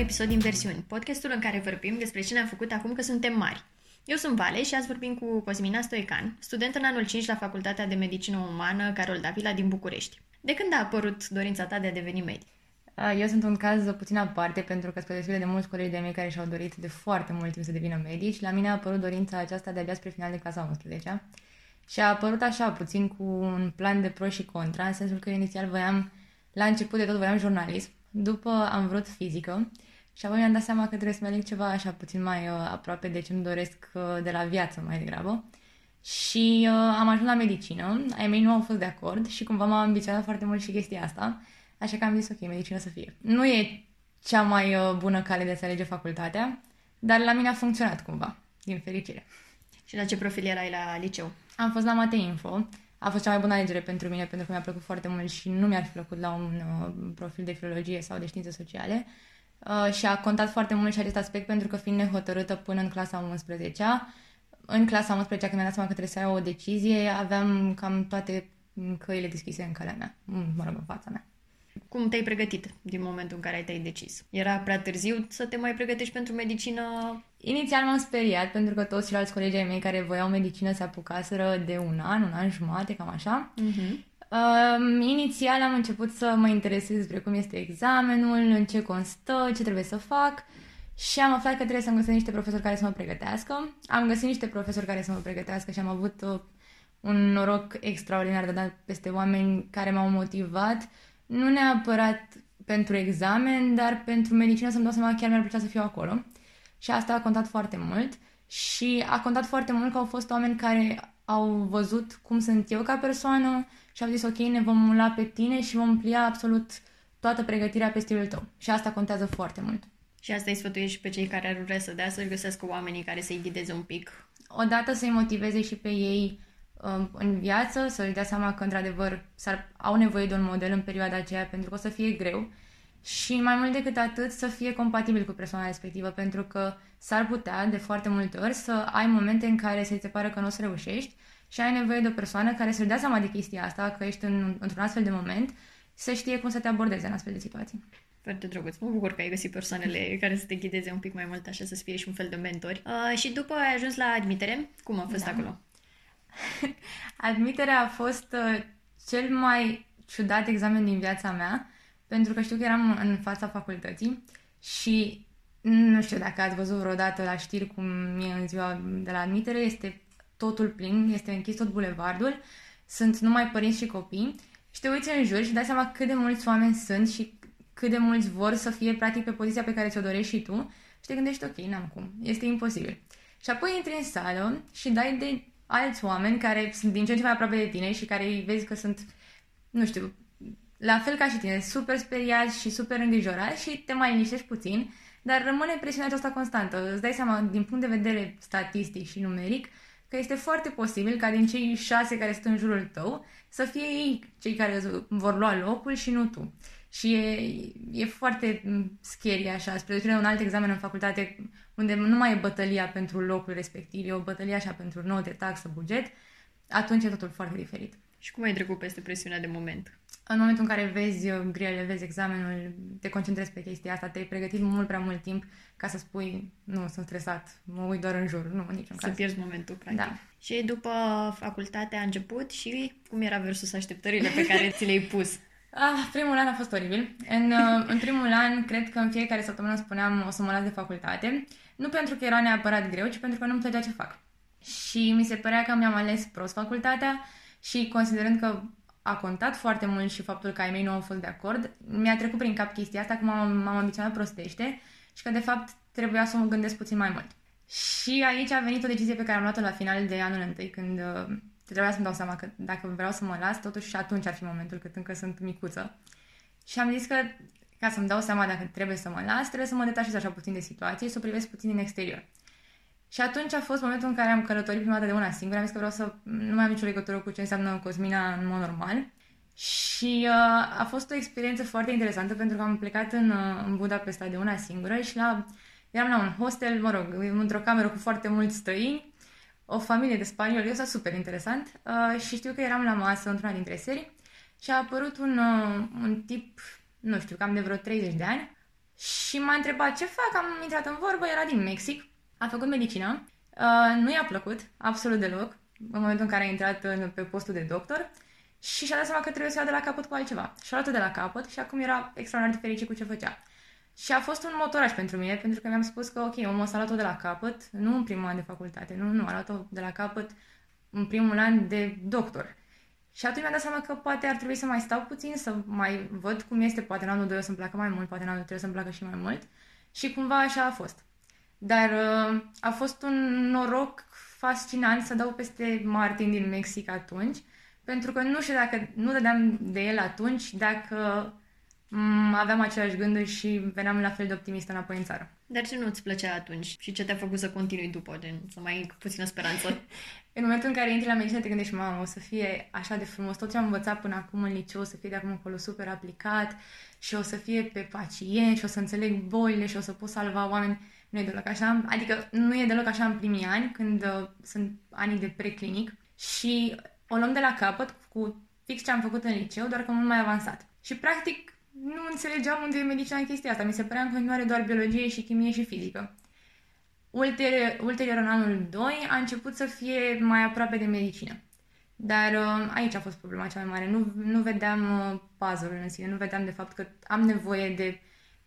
episod din Versiuni, podcastul în care vorbim despre ce ne-am făcut acum că suntem mari. Eu sunt Vale și azi vorbim cu Cosmina Stoican, student în anul 5 la Facultatea de Medicină Umană Carol Davila din București. De când a apărut dorința ta de a deveni medic? Eu sunt un caz puțin aparte pentru că, spre deosebire de mulți colegi de mei care și-au dorit de foarte mult timp să devină medici, la mine a apărut dorința aceasta de-abia spre final de clasa 11 și a apărut așa, puțin cu un plan de pro și contra, în sensul că inițial voiam, la început de tot voiam jurnalism, după am vrut fizică și apoi mi-am dat seama că trebuie să mi aleg ceva așa puțin mai uh, aproape de ce îmi doresc uh, de la viață mai degrabă. Și uh, am ajuns la medicină, ai mei nu au fost de acord și cumva m-am ambiționat foarte mult și chestia asta, așa că am zis ok, medicină să fie. Nu e cea mai uh, bună cale de a alege facultatea, dar la mine a funcționat cumva, din fericire. Și la ce profil erai la liceu? Am fost la Mate Info. A fost cea mai bună alegere pentru mine, pentru că mi-a plăcut foarte mult și nu mi-ar fi plăcut la un uh, profil de filologie sau de științe sociale. Uh, și a contat foarte mult și acest aspect pentru că fiind nehotărâtă până în clasa 11 în clasa 11 când mi-am dat seama că trebuie să iau o decizie, aveam cam toate căile deschise în calea mea, mă rog, în fața mea. Cum te-ai pregătit din momentul în care te-ai decis? Era prea târziu să te mai pregătești pentru medicină? Inițial m-am speriat pentru că toți ceilalți colegi ai mei care voiau medicină se apucaseră de un an, un an jumate, cam așa. Uh-huh. Uh, inițial am început să mă interesez despre cum este examenul, în ce constă, ce trebuie să fac și am aflat că trebuie să-mi găsesc niște profesori care să mă pregătească. Am găsit niște profesori care să mă pregătească și am avut uh, un noroc extraordinar de dat peste oameni care m-au motivat nu neapărat pentru examen, dar pentru medicină să-mi dau seama chiar mi-ar plăcea să fiu acolo. Și asta a contat foarte mult și a contat foarte mult că au fost oameni care au văzut cum sunt eu ca persoană și au zis ok, ne vom lua pe tine și vom plia absolut toată pregătirea pe stilul tău. Și asta contează foarte mult. Și asta îi sfătuiești și pe cei care ar vrea să dea să-și găsească oamenii care să-i ghideze un pic. Odată să-i motiveze și pe ei Um, în viață, să își dea seama că, într-adevăr, s-ar, au nevoie de un model în perioada aceea pentru că o să fie greu și, mai mult decât atât, să fie compatibil cu persoana respectivă, pentru că s-ar putea, de foarte multe ori, să ai momente în care se ți se pare că nu o să reușești și ai nevoie de o persoană care să-și dea seama de chestia asta, că ești în, într-un astfel de moment, să știe cum să te abordeze în astfel de situații. Foarte drăguț. Mă bucur că ai găsit persoanele care să te ghideze un pic mai mult, așa să fie și un fel de mentori. Uh, și după ai ajuns la admitere. Cum a fost da. acolo? Admiterea a fost uh, cel mai ciudat examen din viața mea, pentru că știu că eram în fața facultății și nu știu dacă ați văzut vreodată la știri cum e în ziua de la admitere, este totul plin, este închis tot bulevardul, sunt numai părinți și copii și te uiți în jur și dai seama cât de mulți oameni sunt și cât de mulți vor să fie practic pe poziția pe care ți-o dorești și tu și te gândești, ok, n-am cum, este imposibil. Și apoi intri în sală și dai de alți oameni care sunt din ce în ce mai aproape de tine și care îi vezi că sunt, nu știu, la fel ca și tine, super speriați și super îngrijorați și te mai liniștești puțin, dar rămâne presiunea aceasta constantă. Îți dai seama, din punct de vedere statistic și numeric, că este foarte posibil ca din cei șase care sunt în jurul tău să fie ei cei care vor lua locul și nu tu. Și e, e foarte scary așa, spre deosebire un alt examen în facultate unde nu mai e bătălia pentru locul respectiv, e o bătălie așa pentru note, taxă, buget, atunci e totul foarte diferit. Și cum ai trecut peste presiunea de moment? În momentul în care vezi uh, grele, vezi examenul, te concentrezi pe chestia asta, te-ai pregătit mult prea mult timp ca să spui, nu, sunt stresat, mă uit doar în jur, nu, în niciun să caz. Să pierzi momentul, practic. Da. Și după facultate a început și cum era versus așteptările pe care ți le-ai pus? Ah, primul an a fost oribil. În, uh, în primul an, cred că în fiecare săptămână spuneam o să mă las de facultate. Nu pentru că era neapărat greu, ci pentru că nu-mi plăcea ce fac. Și mi se părea că mi-am ales prost facultatea și considerând că a contat foarte mult și faptul că ai mei nu au fost de acord, mi-a trecut prin cap chestia asta că m-am, m-am ambiționat prostește și că de fapt trebuia să mă gândesc puțin mai mult. Și aici a venit o decizie pe care am luat-o la final de anul întâi, când uh, trebuia să-mi dau seama că dacă vreau să mă las, totuși și atunci ar fi momentul, cât încă sunt micuță. Și am zis că ca să-mi dau seama dacă trebuie să mă las, trebuie să mă detașez așa puțin de situație și să o privesc puțin din exterior. Și atunci a fost momentul în care am călătorit prima dată de una singură, am zis că vreau să nu mai am nicio legătură cu ce înseamnă Cosmina în mod normal. Și uh, a fost o experiență foarte interesantă pentru că am plecat în, uh, în Budapesta de una singură și la, eram la un hostel, mă rog, într-o cameră cu foarte mulți străini, o familie de spanioli, eu super interesant uh, și știu că eram la masă într-una dintre serii și a apărut un, uh, un tip nu știu, cam de vreo 30 de ani și m-a întrebat ce fac, am intrat în vorbă, era din Mexic, a făcut medicină, uh, nu i-a plăcut, absolut deloc, în momentul în care a intrat în, pe postul de doctor și și-a dat seama că trebuie să ia de la capăt cu altceva. Și-a luat de la capăt și acum era extraordinar de fericit cu ce făcea. Și a fost un motoraj pentru mine, pentru că mi-am spus că, ok, omul s-a luat-o de la capăt, nu în primul an de facultate, nu, nu, a luat-o de la capăt în primul an de doctor. Și atunci mi-am dat seama că poate ar trebui să mai stau puțin, să mai văd cum este, poate în anul 2 o să-mi placă mai mult, poate în anul 3 o să-mi placă și mai mult. Și cumva așa a fost. Dar uh, a fost un noroc fascinant să dau peste Martin din Mexic atunci, pentru că nu știu dacă nu dădeam de el atunci, dacă mm, aveam aceleași gânduri și veneam la fel de optimist înapoi în țară. Dar ce nu-ți plăcea atunci și ce te-a făcut să continui după, gen, să mai ai puțină speranță? în momentul în care intri la medicină te gândești, mamă, o să fie așa de frumos, tot ce am învățat până acum în liceu o să fie de acum încolo super aplicat și o să fie pe pacient și o să înțeleg bolile și o să pot salva oameni. Nu e deloc așa, adică nu e deloc așa în primii ani, când uh, sunt anii de preclinic și o luăm de la capăt cu fix ce am făcut în liceu, doar că mult mai avansat. Și practic nu înțelegeam unde e medicina în chestia asta. Mi se părea în continuare doar biologie și chimie și fizică. Ulterior, ulterior, în anul 2, a început să fie mai aproape de medicină. Dar uh, aici a fost problema cea mai mare. Nu, nu vedeam uh, puzzle în sine, nu vedeam de fapt că am nevoie de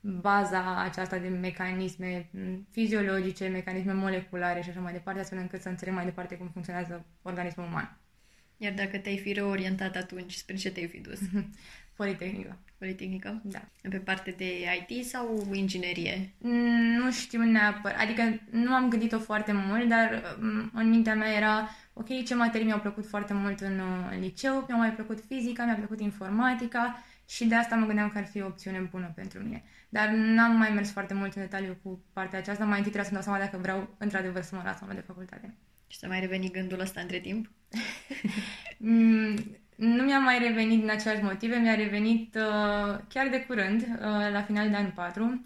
baza aceasta de mecanisme mm, fiziologice, mecanisme moleculare și așa mai departe, astfel încât să înțeleg mai departe cum funcționează organismul uman. Iar dacă te-ai fi reorientat atunci, spre ce te-ai fi dus? Politehnică. Politehnică? Da. Pe parte de IT sau inginerie? Mm, nu știu neapărat, adică nu am gândit-o foarte mult, dar mm, în mintea mea era, ok, ce materii mi-au plăcut foarte mult în, în liceu, mi-a mai plăcut fizica, mi-a plăcut informatica și de asta mă gândeam că ar fi o opțiune bună pentru mine. Dar n-am mai mers foarte mult în detaliu cu partea aceasta, mai întâi trebuie să-mi dau seama dacă vreau într-adevăr să mă las de facultate. Și să mai reveni gândul ăsta între timp? mm, nu mi-a mai revenit din aceleași motive, mi-a revenit uh, chiar de curând, uh, la final de an 4,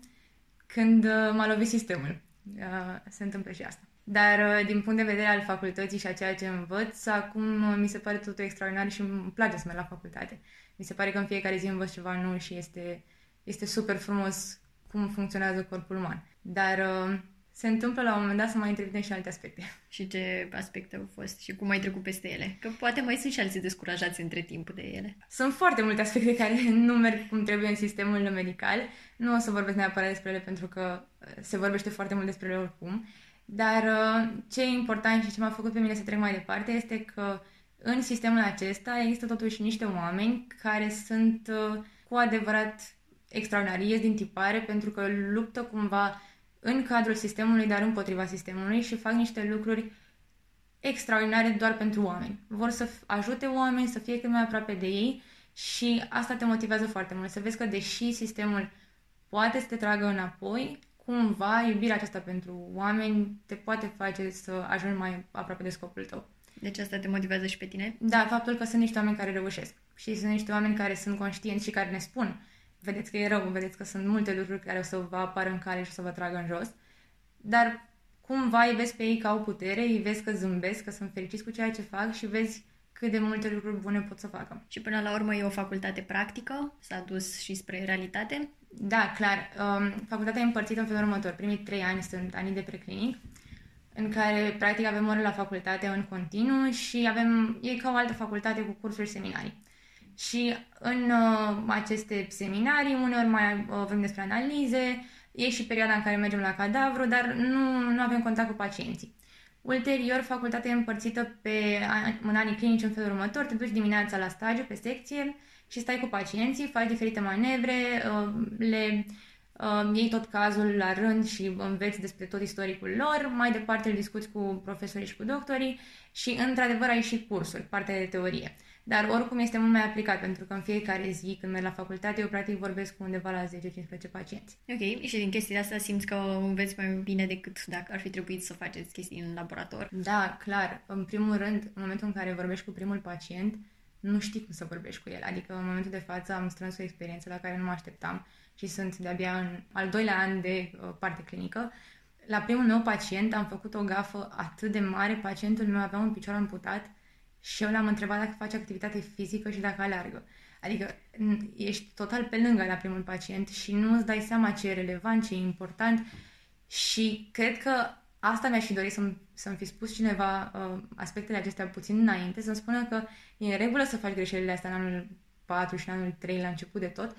când uh, m-a lovit sistemul. Uh, se întâmplă și asta. Dar uh, din punct de vedere al facultății și a ceea ce învăț, acum uh, mi se pare totul extraordinar și îmi place să merg la facultate. Mi se pare că în fiecare zi învăț ceva nou și este, este super frumos cum funcționează corpul uman. Dar uh, se întâmplă la un moment dat să mai întrevedem și alte aspecte. Și ce aspecte au fost și cum ai trecut peste ele? Că poate mai sunt și alții descurajați între timp de ele. Sunt foarte multe aspecte care nu merg cum trebuie în sistemul medical. Nu o să vorbesc neapărat despre ele pentru că uh, se vorbește foarte mult despre ele oricum. Dar uh, ce e important și ce m-a făcut pe mine să trec mai departe este că în sistemul acesta există totuși niște oameni care sunt uh, cu adevărat extraordinari, ies din tipare pentru că luptă cumva în cadrul sistemului, dar împotriva sistemului și fac niște lucruri extraordinare doar pentru oameni. Vor să ajute oameni să fie cât mai aproape de ei și asta te motivează foarte mult. Să vezi că deși sistemul poate să te tragă înapoi, cumva iubirea aceasta pentru oameni te poate face să ajungi mai aproape de scopul tău. Deci asta te motivează și pe tine? Da, faptul că sunt niște oameni care reușesc și sunt niște oameni care sunt conștienți și care ne spun vedeți că e rău, vedeți că sunt multe lucruri care o să vă apară în cale și o să vă tragă în jos, dar cumva îi vezi pe ei că au putere, îi vezi că zâmbesc, că sunt fericiți cu ceea ce fac și vezi cât de multe lucruri bune pot să facă. Și până la urmă e o facultate practică? S-a dus și spre realitate? Da, clar. Um, facultatea e împărțită în felul următor. Primii trei ani sunt anii de preclinic, în care practic avem ore la facultate în continuu și avem, e ca o altă facultate cu cursuri seminarii. Și în uh, aceste seminarii, uneori mai uh, vorbim despre analize, e și perioada în care mergem la cadavru, dar nu, nu avem contact cu pacienții. Ulterior, facultatea e împărțită pe, în anii clinici în felul următor, te duci dimineața la stagiu, pe secție și stai cu pacienții, faci diferite manevre, uh, le uh, iei tot cazul la rând și înveți despre tot istoricul lor, mai departe îl discuți cu profesorii și cu doctorii și, într-adevăr, ai și cursuri, partea de teorie. Dar oricum este mult mai aplicat, pentru că în fiecare zi, când merg la facultate, eu practic vorbesc cu undeva la 10-15 pacienți. Ok, și din chestiile astea simți că înveți mai bine decât dacă ar fi trebuit să faceți chestii în laborator? Da, clar. În primul rând, în momentul în care vorbești cu primul pacient, nu știi cum să vorbești cu el. Adică în momentul de față am strâns o experiență la care nu mă așteptam și sunt de-abia în al doilea an de uh, parte clinică. La primul meu pacient am făcut o gafă atât de mare, pacientul meu avea un picior amputat și eu l-am întrebat dacă face activitate fizică și dacă aleargă. Adică ești total pe lângă la primul pacient și nu îți dai seama ce e relevant, ce e important și cred că asta mi-aș fi dorit să-mi, să-mi fi spus cineva uh, aspectele acestea puțin înainte, să-mi spună că e în regulă să faci greșelile astea în anul 4 și în anul 3 la început de tot,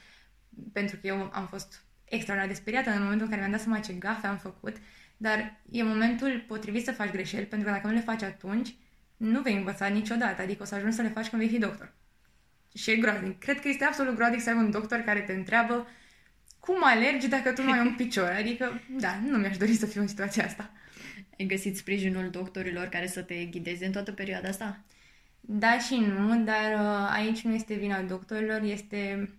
pentru că eu am fost extraordinar de speriată în momentul în care mi-am dat seama ce gafe am făcut, dar e momentul potrivit să faci greșeli, pentru că dacă nu le faci atunci, nu vei învăța niciodată, adică o să ajungi să le faci când vei fi doctor. Și e groaznic. Cred că este absolut groaznic să ai un doctor care te întreabă cum alergi dacă tu nu ai un picior. Adică, da, nu mi-aș dori să fiu în situația asta. Ai găsit sprijinul doctorilor care să te ghideze în toată perioada asta? Da și nu, dar uh, aici nu este vina doctorilor, este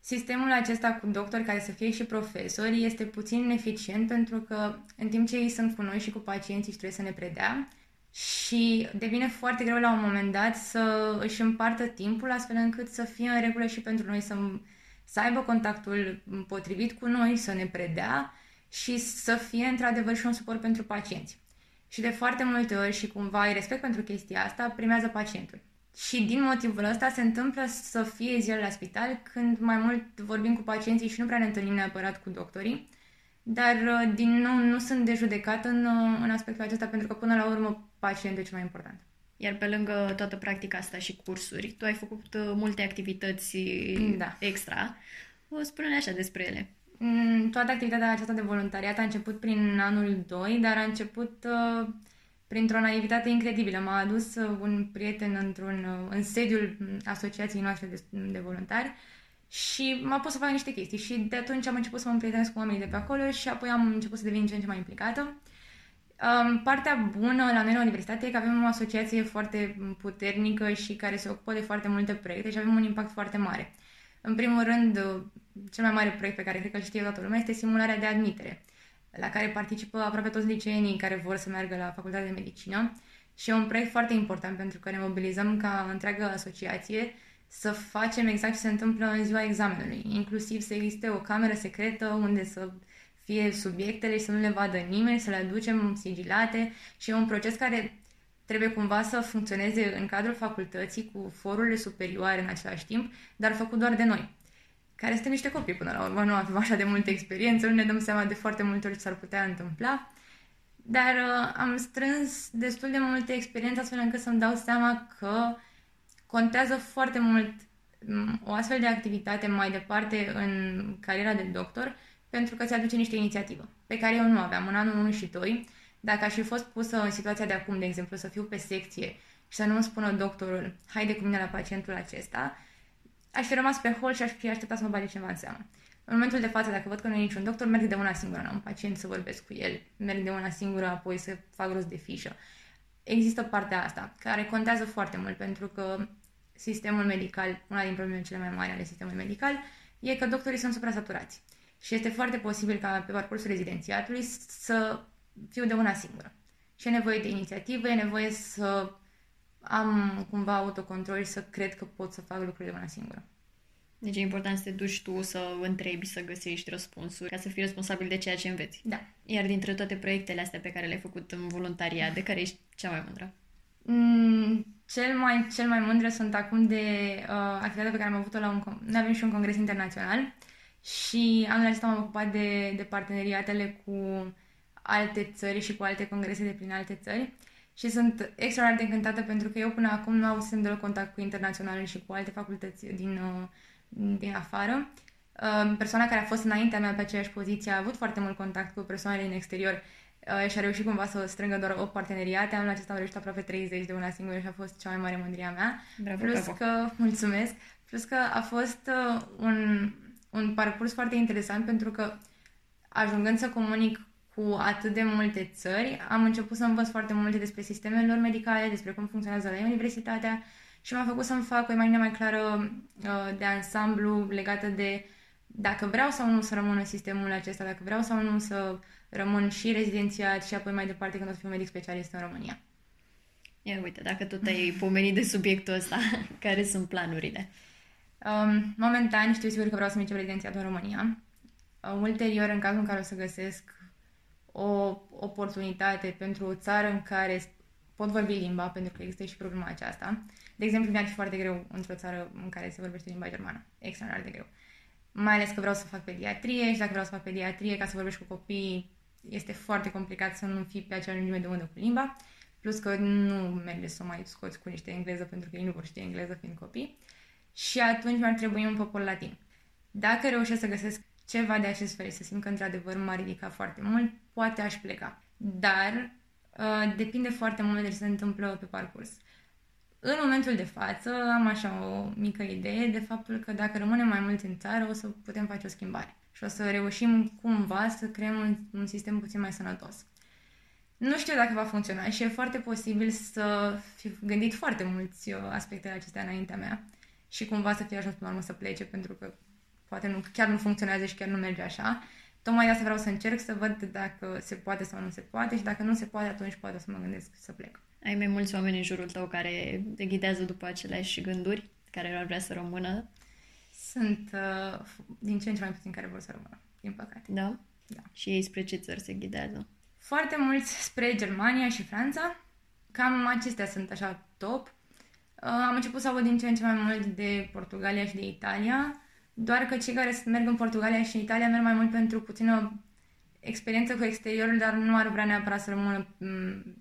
sistemul acesta cu doctori care să fie și profesori este puțin ineficient pentru că în timp ce ei sunt cu noi și cu pacienții și trebuie să ne predea și devine foarte greu la un moment dat să își împartă timpul astfel încât să fie în regulă și pentru noi să, să aibă contactul potrivit cu noi, să ne predea și să fie într-adevăr și un suport pentru pacienți. Și de foarte multe ori și cumva ai respect pentru chestia asta, primează pacientul. Și din motivul ăsta se întâmplă să fie zile la spital când mai mult vorbim cu pacienții și nu prea ne întâlnim neapărat cu doctorii, dar uh, din nou nu sunt de judecat în, uh, în aspectul acesta pentru că până la urmă pacientul e cel mai important. Iar pe lângă toată practica asta și cursuri, tu ai făcut uh, multe activități da. extra. Spune-ne așa despre ele. Mm, toată activitatea aceasta de voluntariat a început prin anul 2, dar a început uh, printr-o naivitate incredibilă. M-a adus uh, un prieten într-un, uh, în sediul asociației noastre de, de voluntari și m-a pus să fac niște chestii și de atunci am început să mă împrietenesc cu oamenii de pe acolo și apoi am început să devin ce în ce mai implicată. Um, partea bună la noi la universitate e că avem o asociație foarte puternică și care se ocupă de foarte multe proiecte și avem un impact foarte mare. În primul rând, cel mai mare proiect pe care cred că îl știe toată lumea este simularea de admitere, la care participă aproape toți liceenii care vor să meargă la facultatea de medicină și e un proiect foarte important pentru că ne mobilizăm ca întreagă asociație să facem exact ce se întâmplă în ziua examenului, inclusiv să existe o cameră secretă unde să fie subiectele și să nu le vadă nimeni, să le aducem sigilate și e un proces care trebuie cumva să funcționeze în cadrul facultății cu forurile superioare în același timp, dar făcut doar de noi, care suntem niște copii până la urmă, nu avem așa de multă experiență, nu ne dăm seama de foarte multe ori ce s-ar putea întâmpla, dar uh, am strâns destul de multe experiențe astfel încât să-mi dau seama că contează foarte mult mm, o astfel de activitate mai departe în cariera de doctor, pentru că ți aduce niște inițiativă, pe care eu nu aveam în anul 1 și 2, dacă aș fi fost pusă în situația de acum, de exemplu, să fiu pe secție și să nu îmi spună doctorul, haide cu mine la pacientul acesta, aș fi rămas pe hol și aș fi așteptat să mă bage ceva în seamă. În momentul de față, dacă văd că nu e niciun doctor, merg de una singură la un pacient să vorbesc cu el, merg de una singură, apoi să fac rost de fișă. Există partea asta, care contează foarte mult, pentru că sistemul medical, una din problemele cele mai mari ale sistemului medical, e că doctorii sunt suprasaturați. Și este foarte posibil ca pe parcursul rezidențiatului să fiu de una singură. Și e nevoie de inițiativă, e nevoie să am cumva autocontrol și să cred că pot să fac lucrurile de una singură. Deci e important să te duci tu, să întrebi, să găsești răspunsuri, ca să fii responsabil de ceea ce înveți. Da. Iar dintre toate proiectele astea pe care le-ai făcut în voluntariat, de care ești cea mai mândră? Mm, cel mai, cel mai mândră sunt acum de uh, activitatea pe care am avut-o la un... Noi avem și un congres internațional și anul acesta m-am ocupat de, de parteneriatele cu alte țări și cu alte congrese de prin alte țări și sunt extraordinar de încântată pentru că eu până acum nu am deloc contact cu internaționale și cu alte facultăți din, uh, din afară. Uh, persoana care a fost înaintea mea pe aceeași poziție a avut foarte mult contact cu persoanele din exterior uh, și a reușit cumva să strângă doar o parteneriate. Anul acesta am reușit aproape 30 de una singură și a fost cea mai mare mândria mea. Bravo, Plus bravo. că, mulțumesc, plus că a fost un, un parcurs foarte interesant pentru că ajungând să comunic cu atât de multe țări, am început să învăț foarte multe despre sistemele lor medicale, despre cum funcționează la universitatea și m-a făcut să-mi fac o imagine mai clară uh, de ansamblu legată de dacă vreau sau nu să rămân în sistemul acesta, dacă vreau sau nu să rămân și rezidențiat și apoi mai departe când o să fiu medic specialist în România. Ia uite, dacă tot ai pomenit de subiectul ăsta, care sunt planurile? Um, momentan știu sigur că vreau să încep rezidențiat în România. Uh, ulterior, în cazul în care o să găsesc o oportunitate pentru o țară în care pot vorbi limba, pentru că există și problema aceasta. De exemplu, mi-ar fi foarte greu într-o țară în care se vorbește limba germană. Extraordinar de greu. Mai ales că vreau să fac pediatrie și dacă vreau să fac pediatrie, ca să vorbești cu copii, este foarte complicat să nu fii pe acea lungime de undă cu limba. Plus că nu merge să o mai scoți cu niște engleză, pentru că ei nu vor ști engleză fiind copii. Și atunci mi-ar trebui un popor latin. Dacă reușesc să găsesc ceva de acest fel, să simt că într-adevăr m-a ridicat foarte mult, poate aș pleca. Dar uh, depinde foarte mult de ce se întâmplă pe parcurs. În momentul de față am așa o mică idee de faptul că dacă rămânem mai mult în țară o să putem face o schimbare și o să reușim cumva să creăm un, un sistem puțin mai sănătos. Nu știu dacă va funcționa și e foarte posibil să fi gândit foarte mulți uh, aspectele acestea înaintea mea și cumva să fie ajuns până la urmă să plece pentru că poate nu, chiar nu funcționează și chiar nu merge așa. Tocmai de asta vreau să încerc să văd dacă se poate sau nu se poate și dacă nu se poate, atunci poate să mă gândesc să plec. Ai mai mulți oameni în jurul tău care te ghidează după aceleași gânduri, care ar vrea să rămână? Sunt uh, din ce în ce mai puțin care vor să rămână, din păcate. Da? Da. Și ei spre ce țări se ghidează? Foarte mulți spre Germania și Franța. Cam acestea sunt așa top. Uh, am început să aud din ce în ce mai mult de Portugalia și de Italia, doar că cei care merg în Portugalia și în Italia merg mai mult pentru puțină experiență cu exteriorul, dar nu ar vrea neapărat să rămână m,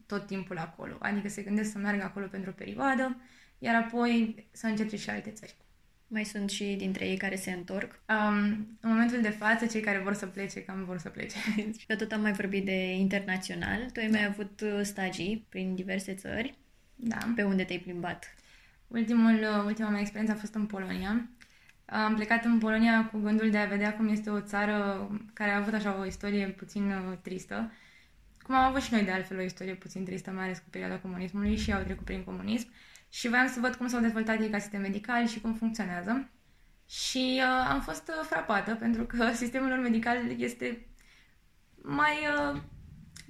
tot timpul acolo. Adică se gândesc să meargă acolo pentru o perioadă, iar apoi să încerce și alte țări. Mai sunt și dintre ei care se întorc. Um, în momentul de față, cei care vor să plece, cam vor să plece. Și că tot am mai vorbit de internațional, tu ai mai avut uh, stagii prin diverse țări. Da. Pe unde te-ai plimbat? Ultimul, uh, ultima mea experiență a fost în Polonia. Am plecat în Polonia cu gândul de a vedea cum este o țară care a avut așa o istorie puțin uh, tristă. Cum am avut și noi de altfel o istorie puțin tristă, mai ales cu perioada comunismului și au trecut prin comunism. Și voiam să văd cum s-au dezvoltat ei ca sistem medical și cum funcționează. Și uh, am fost uh, frapată pentru că sistemul lor medical este mai uh,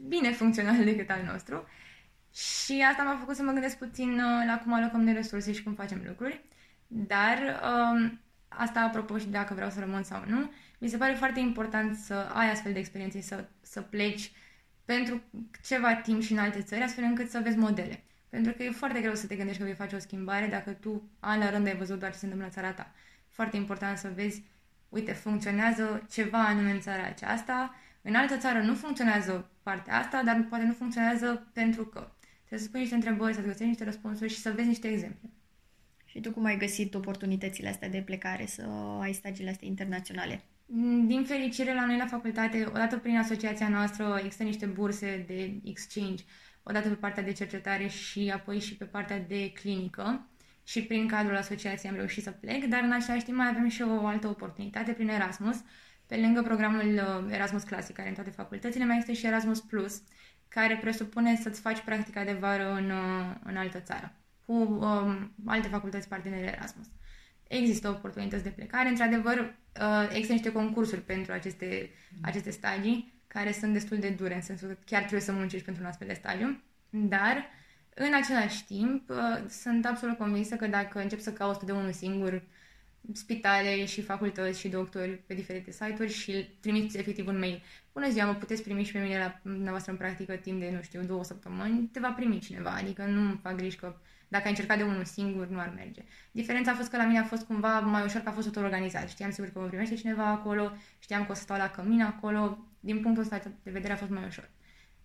bine funcțional decât al nostru. Și asta m-a făcut să mă gândesc puțin uh, la cum alocăm de resurse și cum facem lucruri. Dar uh, asta apropo și dacă vreau să rămân sau nu, mi se pare foarte important să ai astfel de experiențe, să, să pleci pentru ceva timp și în alte țări, astfel încât să vezi modele. Pentru că e foarte greu să te gândești că vei face o schimbare dacă tu, an la rând, ai văzut doar ce se întâmplă în țara ta. Foarte important să vezi, uite, funcționează ceva anume în țara aceasta, în altă țară nu funcționează partea asta, dar poate nu funcționează pentru că. Trebuie să spui niște întrebări, să găsești niște răspunsuri și să vezi niște exemple. Și tu cum ai găsit oportunitățile astea de plecare, să ai stagiile astea internaționale? Din fericire, la noi la facultate, odată prin asociația noastră, există niște burse de exchange, odată pe partea de cercetare și apoi și pe partea de clinică. Și prin cadrul asociației am reușit să plec, dar în același timp mai avem și o altă oportunitate prin Erasmus. Pe lângă programul uh, Erasmus Classic, care în toate facultățile, mai este și Erasmus Plus, care presupune să-ți faci practica de vară în, uh, în altă țară, cu um, alte facultăți partenere Erasmus. Există oportunități de plecare, într-adevăr, uh, există niște concursuri pentru aceste, aceste stagii, care sunt destul de dure, în sensul că chiar trebuie să muncești pentru un astfel de stagiu, dar în același timp uh, sunt absolut convinsă că dacă încep să cauți de unul singur spitale și facultăți și doctori pe diferite site-uri și trimiți efectiv un mail. Bună ziua, mă puteți primi și pe mine la dumneavoastră în practică timp de, nu știu, două săptămâni, te va primi cineva, adică nu fac griji că dacă ai încercat de unul singur, nu ar merge. Diferența a fost că la mine a fost cumva mai ușor că a fost tot organizat. Știam sigur că mă primește cineva acolo, știam că o să stau la cămin acolo, din punctul ăsta de vedere a fost mai ușor.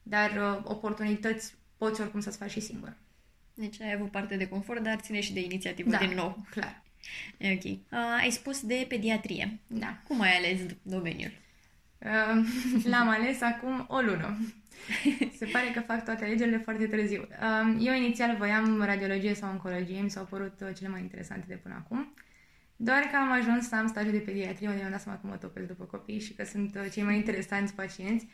Dar uh, oportunități poți oricum să-ți faci și singur. Deci ai avut parte de confort, dar ține și de inițiativă Da, din nou. clar. Ok. Uh, ai spus de pediatrie. Da. Cum ai ales domeniul? Uh, L-am ales acum o lună. Se pare că fac toate alegerile foarte târziu. Uh, Eu inițial voiam radiologie sau oncologie, mi s-au părut uh, cele mai interesante de până acum. Doar că am ajuns să am stagiul de pediatrie, unde mi-am dat seama că mă topesc după copii și că sunt uh, cei mai interesanți pacienți.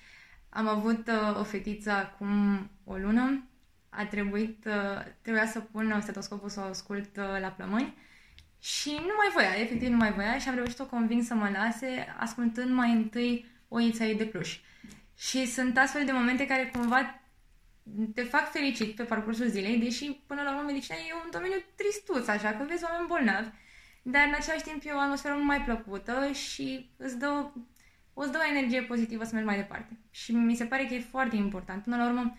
Am avut uh, o fetiță acum o lună, a trebuit, uh, trebuia să pun stetoscopul să o ascult uh, la plămâni și nu mai voia, efectiv nu mai voia și am reușit să o conving să mă lase ascultând mai întâi oița ei de pluș. Și sunt astfel de momente care cumva te fac fericit pe parcursul zilei, deși până la urmă medicina e un domeniu tristuț, așa că vezi oameni bolnavi, dar în același timp e o atmosferă mult mai plăcută și îți dă, îți dă o energie pozitivă să mergi mai departe. Și mi se pare că e foarte important. Până la urmă,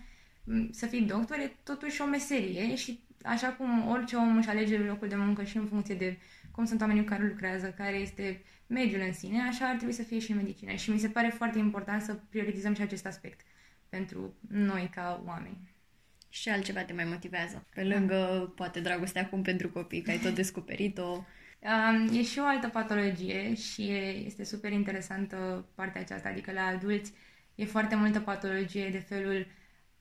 Să fii doctor e totuși o meserie și așa cum orice om își alege locul de muncă și în funcție de cum sunt oamenii cu care lucrează, care este mediul în sine, așa ar trebui să fie și în medicină. Și mi se pare foarte important să prioritizăm și acest aspect pentru noi ca oameni. Și altceva te mai motivează? Pe lângă, poate, dragostea acum pentru copii, că ai tot descoperit-o. Um, e și o altă patologie și e, este super interesantă partea aceasta, adică la adulți e foarte multă patologie de felul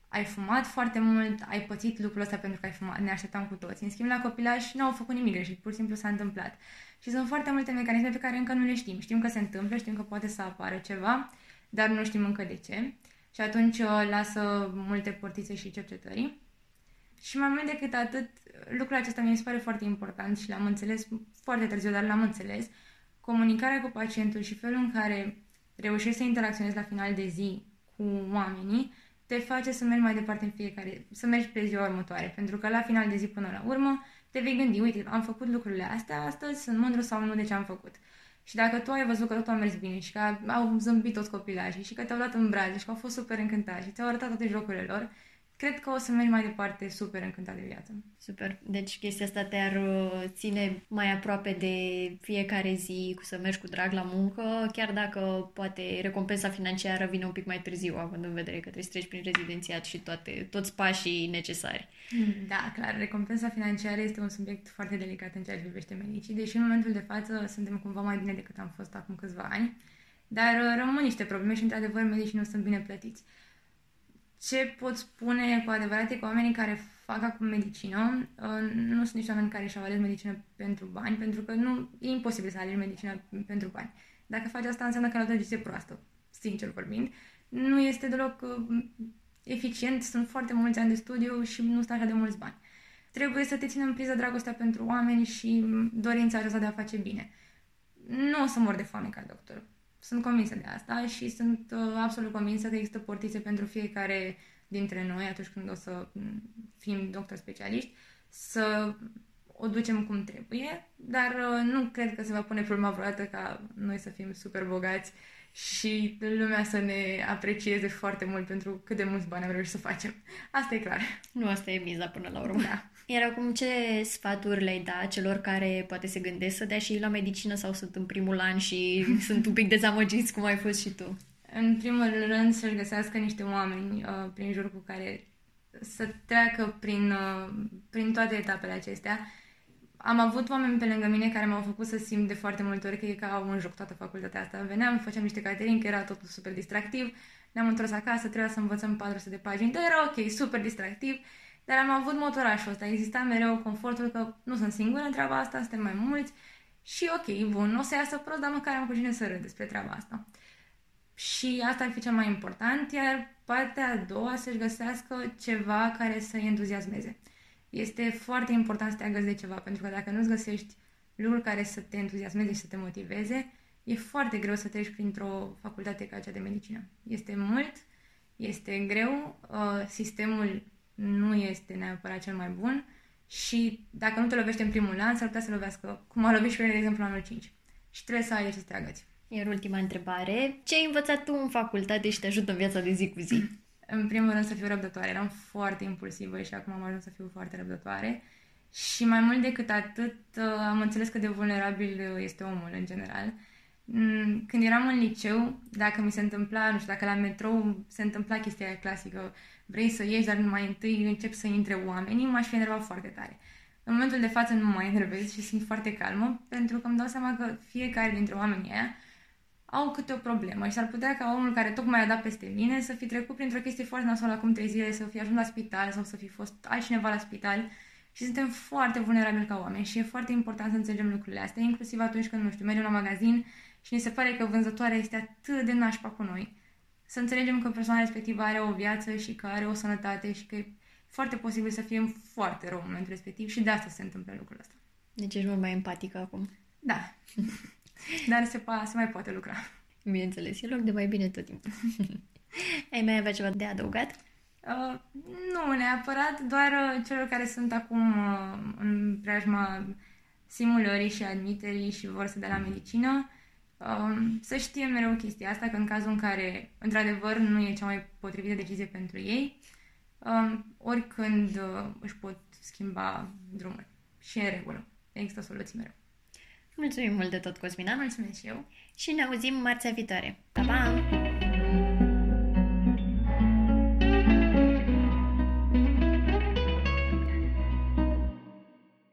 ai fumat foarte mult, ai pățit lucrul ăsta pentru că ai fumat, ne așteptam cu toți. În schimb, la copilaj nu au făcut nimic greșit, pur și simplu s-a întâmplat. Și sunt foarte multe mecanisme pe care încă nu le știm. Știm că se întâmplă, știm că poate să apară ceva, dar nu știm încă de ce. Și atunci uh, lasă multe portițe și cercetării. Și mai mult decât atât, lucrul acesta mi se pare foarte important și l-am înțeles foarte târziu, dar l-am înțeles. Comunicarea cu pacientul și felul în care reușești să interacționezi la final de zi cu oamenii te face să mergi mai departe în fiecare, să mergi pe ziua următoare, pentru că la final de zi până la urmă te vei gândi, uite, am făcut lucrurile astea astăzi, sunt mândru sau nu de ce am făcut. Și dacă tu ai văzut că totul a mers bine și că au zâmbit toți copilașii și că te-au luat în brațe și că au fost super încântați și ți-au arătat toate jocurile lor, cred că o să mergi mai departe super încântat de viață. Super. Deci chestia asta te-ar uh, ține mai aproape de fiecare zi cu să mergi cu drag la muncă, chiar dacă poate recompensa financiară vine un pic mai târziu, având în vedere că trebuie să treci prin rezidențiat și toate, toți pașii necesari. Da, clar. Recompensa financiară este un subiect foarte delicat în ceea ce privește medicii, deși în momentul de față suntem cumva mai bine decât am fost acum câțiva ani, dar uh, rămân niște probleme și, într-adevăr, medicii nu sunt bine plătiți ce pot spune cu adevărat e că oamenii care fac acum medicină uh, nu sunt niște oameni care și-au ales medicină pentru bani, pentru că nu e imposibil să alegi medicină pentru bani. Dacă faci asta, înseamnă că la o decizie proastă, sincer vorbind. Nu este deloc uh, eficient, sunt foarte mulți ani de studiu și nu sunt așa de mulți bani. Trebuie să te țină în priză dragostea pentru oameni și dorința aceasta de a face bine. Nu o să mor de foame ca doctor sunt convinsă de asta și sunt uh, absolut convinsă că există portițe pentru fiecare dintre noi atunci când o să mm, fim doctor specialiști, să o ducem cum trebuie, dar uh, nu cred că se va pune problema vreodată ca noi să fim super bogați și lumea să ne aprecieze foarte mult pentru cât de mulți bani am reușit să facem. Asta e clar. Nu asta e miza până la urmă. Da. Iar acum ce sfaturi le-ai da celor care poate se gândesc să dea și la medicină sau sunt în primul an și sunt un pic dezamăgiți cum ai fost și tu? În primul rând să-și găsească niște oameni uh, prin jur cu care să treacă prin, uh, prin toate etapele acestea. Am avut oameni pe lângă mine care m-au făcut să simt de foarte multe ori că e ca un joc toată facultatea asta. Veneam, făceam niște catering, că era totul super distractiv, ne-am întors acasă, trebuia să învățăm 400 de pagini, dar era ok, super distractiv dar am avut motorașul ăsta, exista mereu confortul că nu sunt singură în treaba asta, suntem mai mulți și ok, bun, nu o să iasă prost, dar măcar am cu cine să râd despre treaba asta. Și asta ar fi cel mai important, iar partea a doua să-și găsească ceva care să-i entuziasmeze. Este foarte important să te agăți de ceva, pentru că dacă nu-ți găsești lucruri care să te entuziasmeze și să te motiveze, e foarte greu să treci printr-o facultate ca cea de medicină. Este mult, este greu, uh, sistemul nu este neapărat cel mai bun și dacă nu te lovește în primul an, s-ar putea să lovească, cum a lovit și pe de exemplu, anul 5. Și trebuie să ai ce să te agăți. Iar ultima întrebare, ce ai învățat tu în facultate și te ajută în viața de zi cu zi? în primul rând să fiu răbdătoare. Eram foarte impulsivă și acum am ajuns să fiu foarte răbdătoare. Și mai mult decât atât, am înțeles cât de vulnerabil este omul în general. Mm, când eram în liceu, dacă mi se întâmpla, nu știu, dacă la metrou se întâmpla chestia aia clasică, vrei să ieși, dar mai întâi încep să intre oamenii, m-aș fi enervat foarte tare. În momentul de față nu mă mai enervez și sunt foarte calmă, pentru că îmi dau seama că fiecare dintre oamenii aia au câte o problemă și s-ar putea ca omul care tocmai a dat peste mine să fi trecut printr-o chestie foarte nasoală acum trei zile, să fi ajuns la spital sau să fi fost altcineva la spital și suntem foarte vulnerabili ca oameni și e foarte important să înțelegem lucrurile astea, inclusiv atunci când, nu știu, mergem la magazin și ni se pare că vânzătoarea este atât de nașpa cu noi să înțelegem că persoana respectivă are o viață și că are o sănătate și că e foarte posibil să fie foarte rău în momentul respectiv și de asta se întâmplă lucrul ăsta. Deci ești mult mai empatică acum. Da. Dar se, pa- se mai poate lucra. Bineînțeles, e loc de mai bine tot timpul. Ai mai avea ceva de adăugat? Uh, nu neapărat, doar uh, celor care sunt acum uh, în preajma simulării și admiterii și vor să de la medicină, um, să știe mereu chestia asta, că în cazul în care, într-adevăr, nu e cea mai potrivită decizie pentru ei, um, oricând uh, își pot schimba drumul. Și e în regulă. Există soluții mereu. Mulțumim mult de tot, Cosmina. Mulțumesc și eu. Și ne auzim marțea viitoare. Pa, pa!